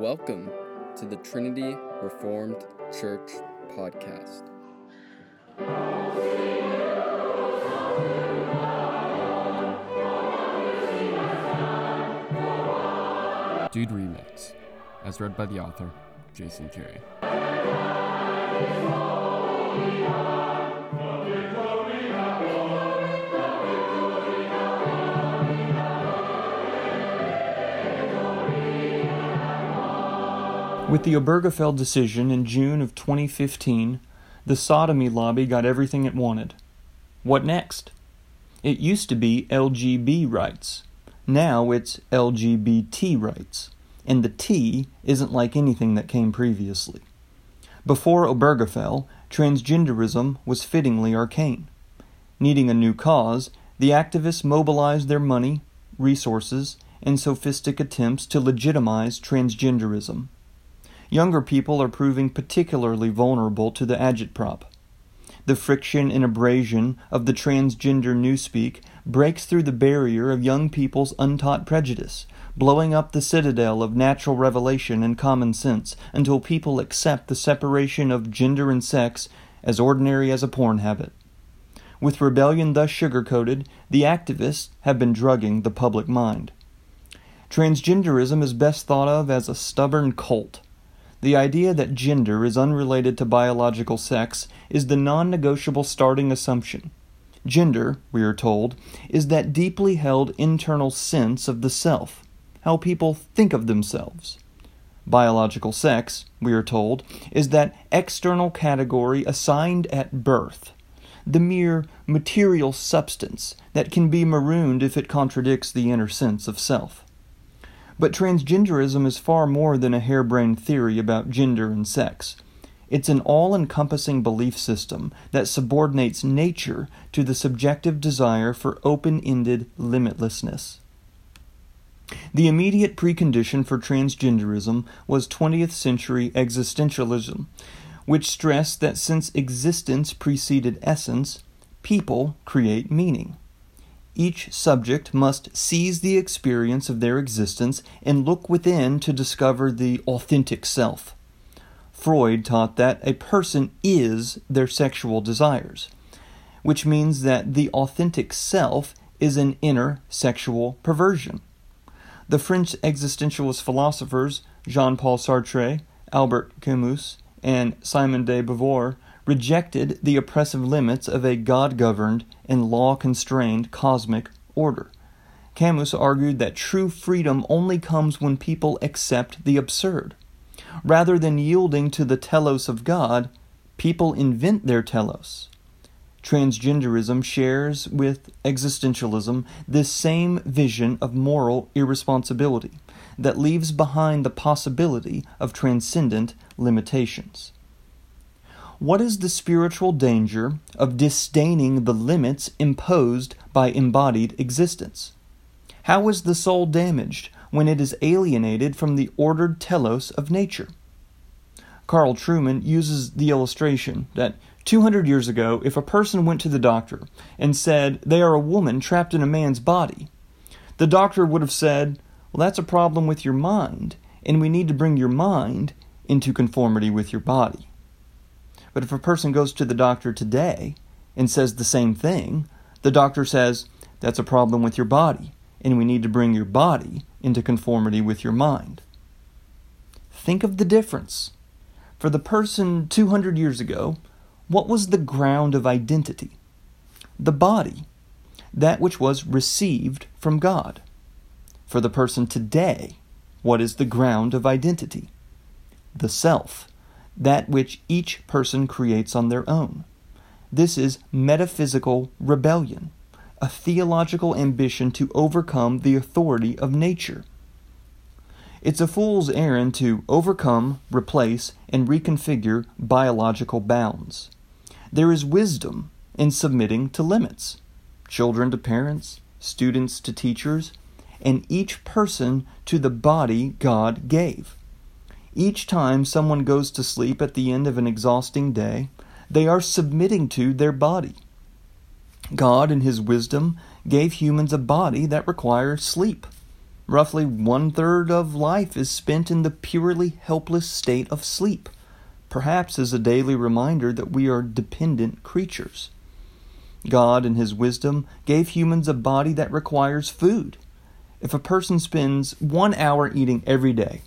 Welcome to the Trinity Reformed Church podcast. Dude Remix, as read by the author, Jason Carey. With the Obergefell decision in June of 2015, the sodomy lobby got everything it wanted. What next? It used to be LGB rights. Now it's LGBT rights. And the T isn't like anything that came previously. Before Obergefell, transgenderism was fittingly arcane. Needing a new cause, the activists mobilized their money, resources, and sophistic attempts to legitimize transgenderism. Younger people are proving particularly vulnerable to the agitprop. The friction and abrasion of the transgender newspeak breaks through the barrier of young people's untaught prejudice, blowing up the citadel of natural revelation and common sense until people accept the separation of gender and sex as ordinary as a porn habit. With rebellion thus sugar-coated, the activists have been drugging the public mind. Transgenderism is best thought of as a stubborn cult the idea that gender is unrelated to biological sex is the non negotiable starting assumption. Gender, we are told, is that deeply held internal sense of the self, how people think of themselves. Biological sex, we are told, is that external category assigned at birth, the mere material substance that can be marooned if it contradicts the inner sense of self. But transgenderism is far more than a harebrained theory about gender and sex. It's an all encompassing belief system that subordinates nature to the subjective desire for open ended limitlessness. The immediate precondition for transgenderism was 20th century existentialism, which stressed that since existence preceded essence, people create meaning. Each subject must seize the experience of their existence and look within to discover the authentic self. Freud taught that a person is their sexual desires, which means that the authentic self is an inner sexual perversion. The French existentialist philosophers Jean Paul Sartre, Albert Camus, and Simone de Beauvoir rejected the oppressive limits of a God governed and law constrained cosmic order. Camus argued that true freedom only comes when people accept the absurd. Rather than yielding to the telos of God, people invent their telos. Transgenderism shares with existentialism this same vision of moral irresponsibility that leaves behind the possibility of transcendent limitations. What is the spiritual danger of disdaining the limits imposed by embodied existence? How is the soul damaged when it is alienated from the ordered telos of nature? Carl Trueman uses the illustration that 200 years ago, if a person went to the doctor and said they are a woman trapped in a man's body, the doctor would have said, Well, that's a problem with your mind, and we need to bring your mind into conformity with your body. But if a person goes to the doctor today and says the same thing, the doctor says, that's a problem with your body, and we need to bring your body into conformity with your mind. Think of the difference. For the person 200 years ago, what was the ground of identity? The body, that which was received from God. For the person today, what is the ground of identity? The self, that which each person creates on their own. This is metaphysical rebellion, a theological ambition to overcome the authority of nature. It's a fool's errand to overcome, replace, and reconfigure biological bounds. There is wisdom in submitting to limits children to parents, students to teachers, and each person to the body God gave. Each time someone goes to sleep at the end of an exhausting day, they are submitting to their body. God, in His wisdom, gave humans a body that requires sleep. roughly one third of life is spent in the purely helpless state of sleep, perhaps as a daily reminder that we are dependent creatures. God, in His wisdom, gave humans a body that requires food. If a person spends one hour eating every day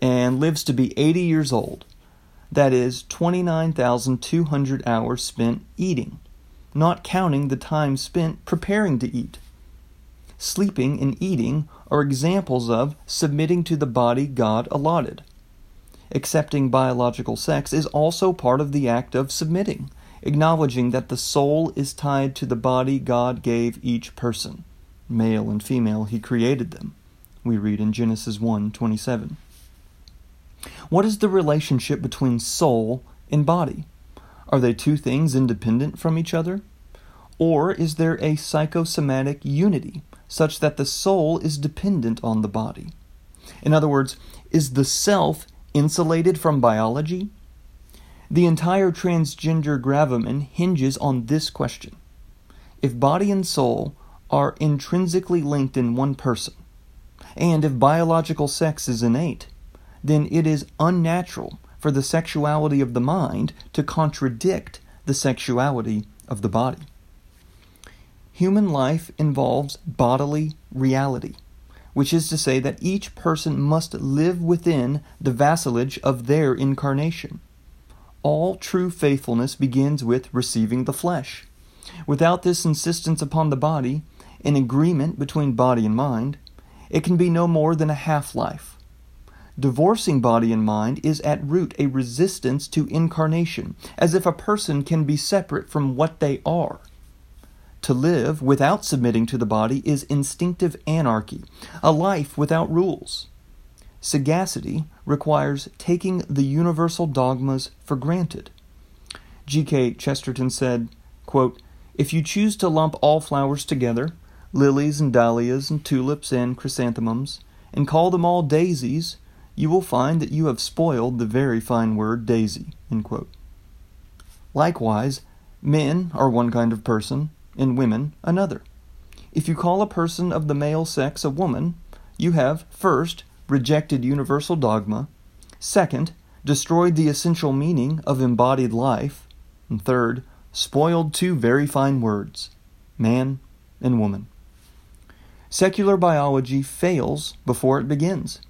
and lives to be 80 years old, that is 29,200 hours spent eating, not counting the time spent preparing to eat. Sleeping and eating are examples of submitting to the body God allotted. Accepting biological sex is also part of the act of submitting acknowledging that the soul is tied to the body God gave each person. Male and female, he created them. We read in Genesis 1:27. What is the relationship between soul and body? Are they two things independent from each other? Or is there a psychosomatic unity such that the soul is dependent on the body? In other words, is the self insulated from biology the entire transgender gravamen hinges on this question. If body and soul are intrinsically linked in one person, and if biological sex is innate, then it is unnatural for the sexuality of the mind to contradict the sexuality of the body. Human life involves bodily reality, which is to say that each person must live within the vassalage of their incarnation all true faithfulness begins with receiving the flesh. Without this insistence upon the body, an agreement between body and mind, it can be no more than a half life. Divorcing body and mind is at root a resistance to incarnation, as if a person can be separate from what they are. To live without submitting to the body is instinctive anarchy, a life without rules. Sagacity requires taking the universal dogmas for granted. G.K. Chesterton said, quote, If you choose to lump all flowers together, lilies and dahlias and tulips and chrysanthemums, and call them all daisies, you will find that you have spoiled the very fine word daisy. Likewise, men are one kind of person, and women another. If you call a person of the male sex a woman, you have, first, rejected universal dogma, second, destroyed the essential meaning of embodied life, and third, spoiled two very fine words man and woman. Secular biology fails before it begins.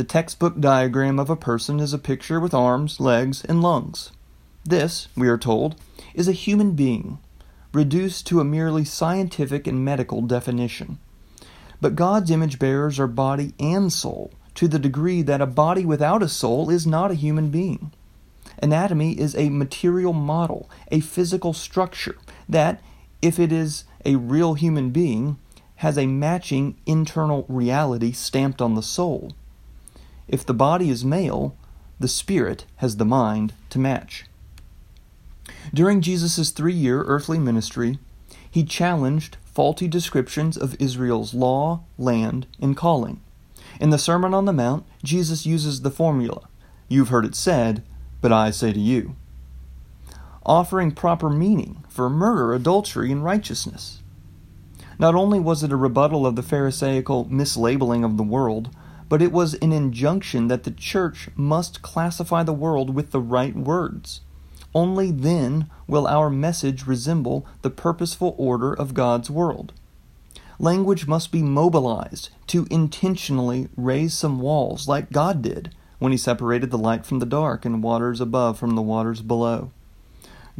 The textbook diagram of a person is a picture with arms, legs, and lungs. This, we are told, is a human being, reduced to a merely scientific and medical definition. But God's image bearers are body and soul, to the degree that a body without a soul is not a human being. Anatomy is a material model, a physical structure that, if it is a real human being, has a matching internal reality stamped on the soul. If the body is male, the spirit has the mind to match. During Jesus' three year earthly ministry, he challenged faulty descriptions of Israel's law, land, and calling. In the Sermon on the Mount, Jesus uses the formula You've heard it said, but I say to you. Offering proper meaning for murder, adultery, and righteousness. Not only was it a rebuttal of the Pharisaical mislabeling of the world, but it was an injunction that the church must classify the world with the right words. Only then will our message resemble the purposeful order of God's world. Language must be mobilized to intentionally raise some walls, like God did when He separated the light from the dark and waters above from the waters below.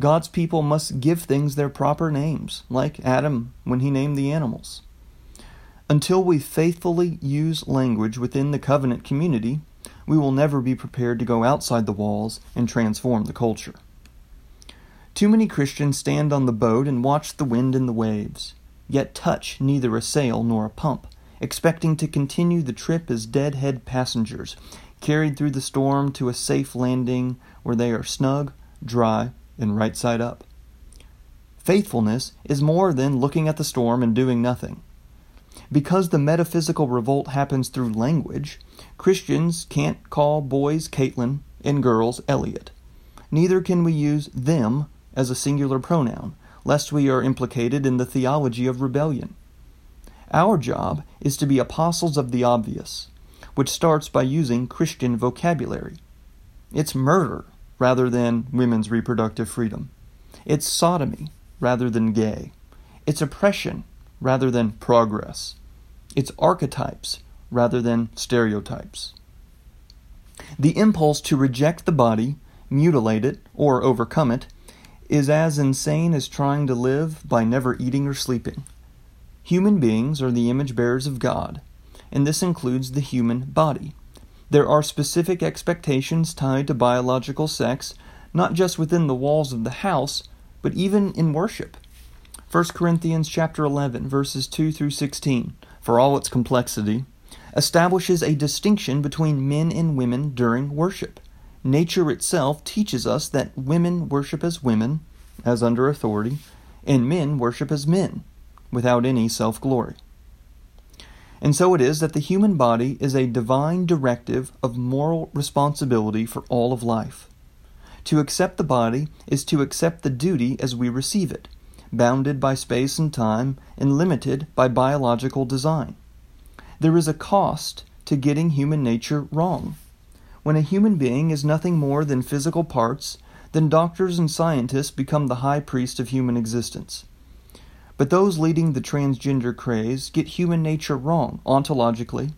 God's people must give things their proper names, like Adam when he named the animals. Until we faithfully use language within the covenant community, we will never be prepared to go outside the walls and transform the culture. Too many Christians stand on the boat and watch the wind and the waves, yet touch neither a sail nor a pump, expecting to continue the trip as deadhead passengers, carried through the storm to a safe landing where they are snug, dry, and right side up. Faithfulness is more than looking at the storm and doing nothing. Because the metaphysical revolt happens through language, Christians can't call boys Caitlin and girls Elliot. Neither can we use them as a singular pronoun, lest we are implicated in the theology of rebellion. Our job is to be apostles of the obvious, which starts by using Christian vocabulary. It's murder rather than women's reproductive freedom. It's sodomy rather than gay. It's oppression rather than progress. It's archetypes rather than stereotypes. The impulse to reject the body, mutilate it, or overcome it is as insane as trying to live by never eating or sleeping. Human beings are the image bearers of God, and this includes the human body. There are specific expectations tied to biological sex, not just within the walls of the house, but even in worship. 1 Corinthians chapter 11 verses 2 through 16, for all its complexity, establishes a distinction between men and women during worship. Nature itself teaches us that women worship as women, as under authority, and men worship as men, without any self glory. And so it is that the human body is a divine directive of moral responsibility for all of life. To accept the body is to accept the duty as we receive it, bounded by space and time and limited by biological design. There is a cost to getting human nature wrong. When a human being is nothing more than physical parts, then doctors and scientists become the high priest of human existence. But those leading the transgender craze get human nature wrong ontologically,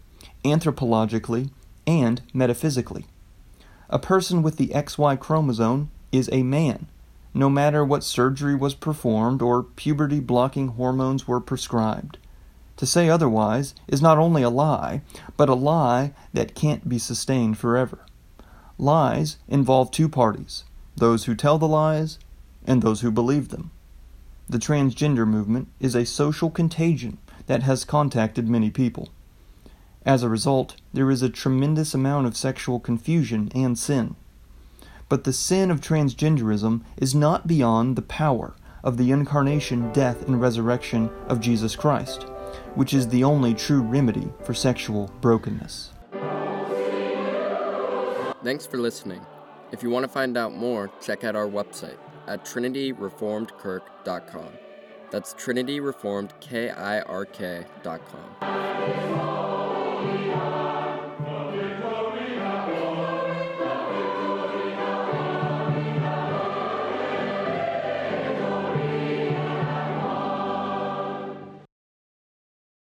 anthropologically, and metaphysically. A person with the XY chromosome is a man, no matter what surgery was performed or puberty blocking hormones were prescribed. To say otherwise is not only a lie, but a lie that can't be sustained forever. Lies involve two parties those who tell the lies and those who believe them. The transgender movement is a social contagion that has contacted many people. As a result, there is a tremendous amount of sexual confusion and sin. But the sin of transgenderism is not beyond the power of the incarnation, death, and resurrection of Jesus Christ which is the only true remedy for sexual brokenness. Thanks for listening. If you want to find out more, check out our website at trinityreformedkirk.com. That's trinityreformedkirk.com.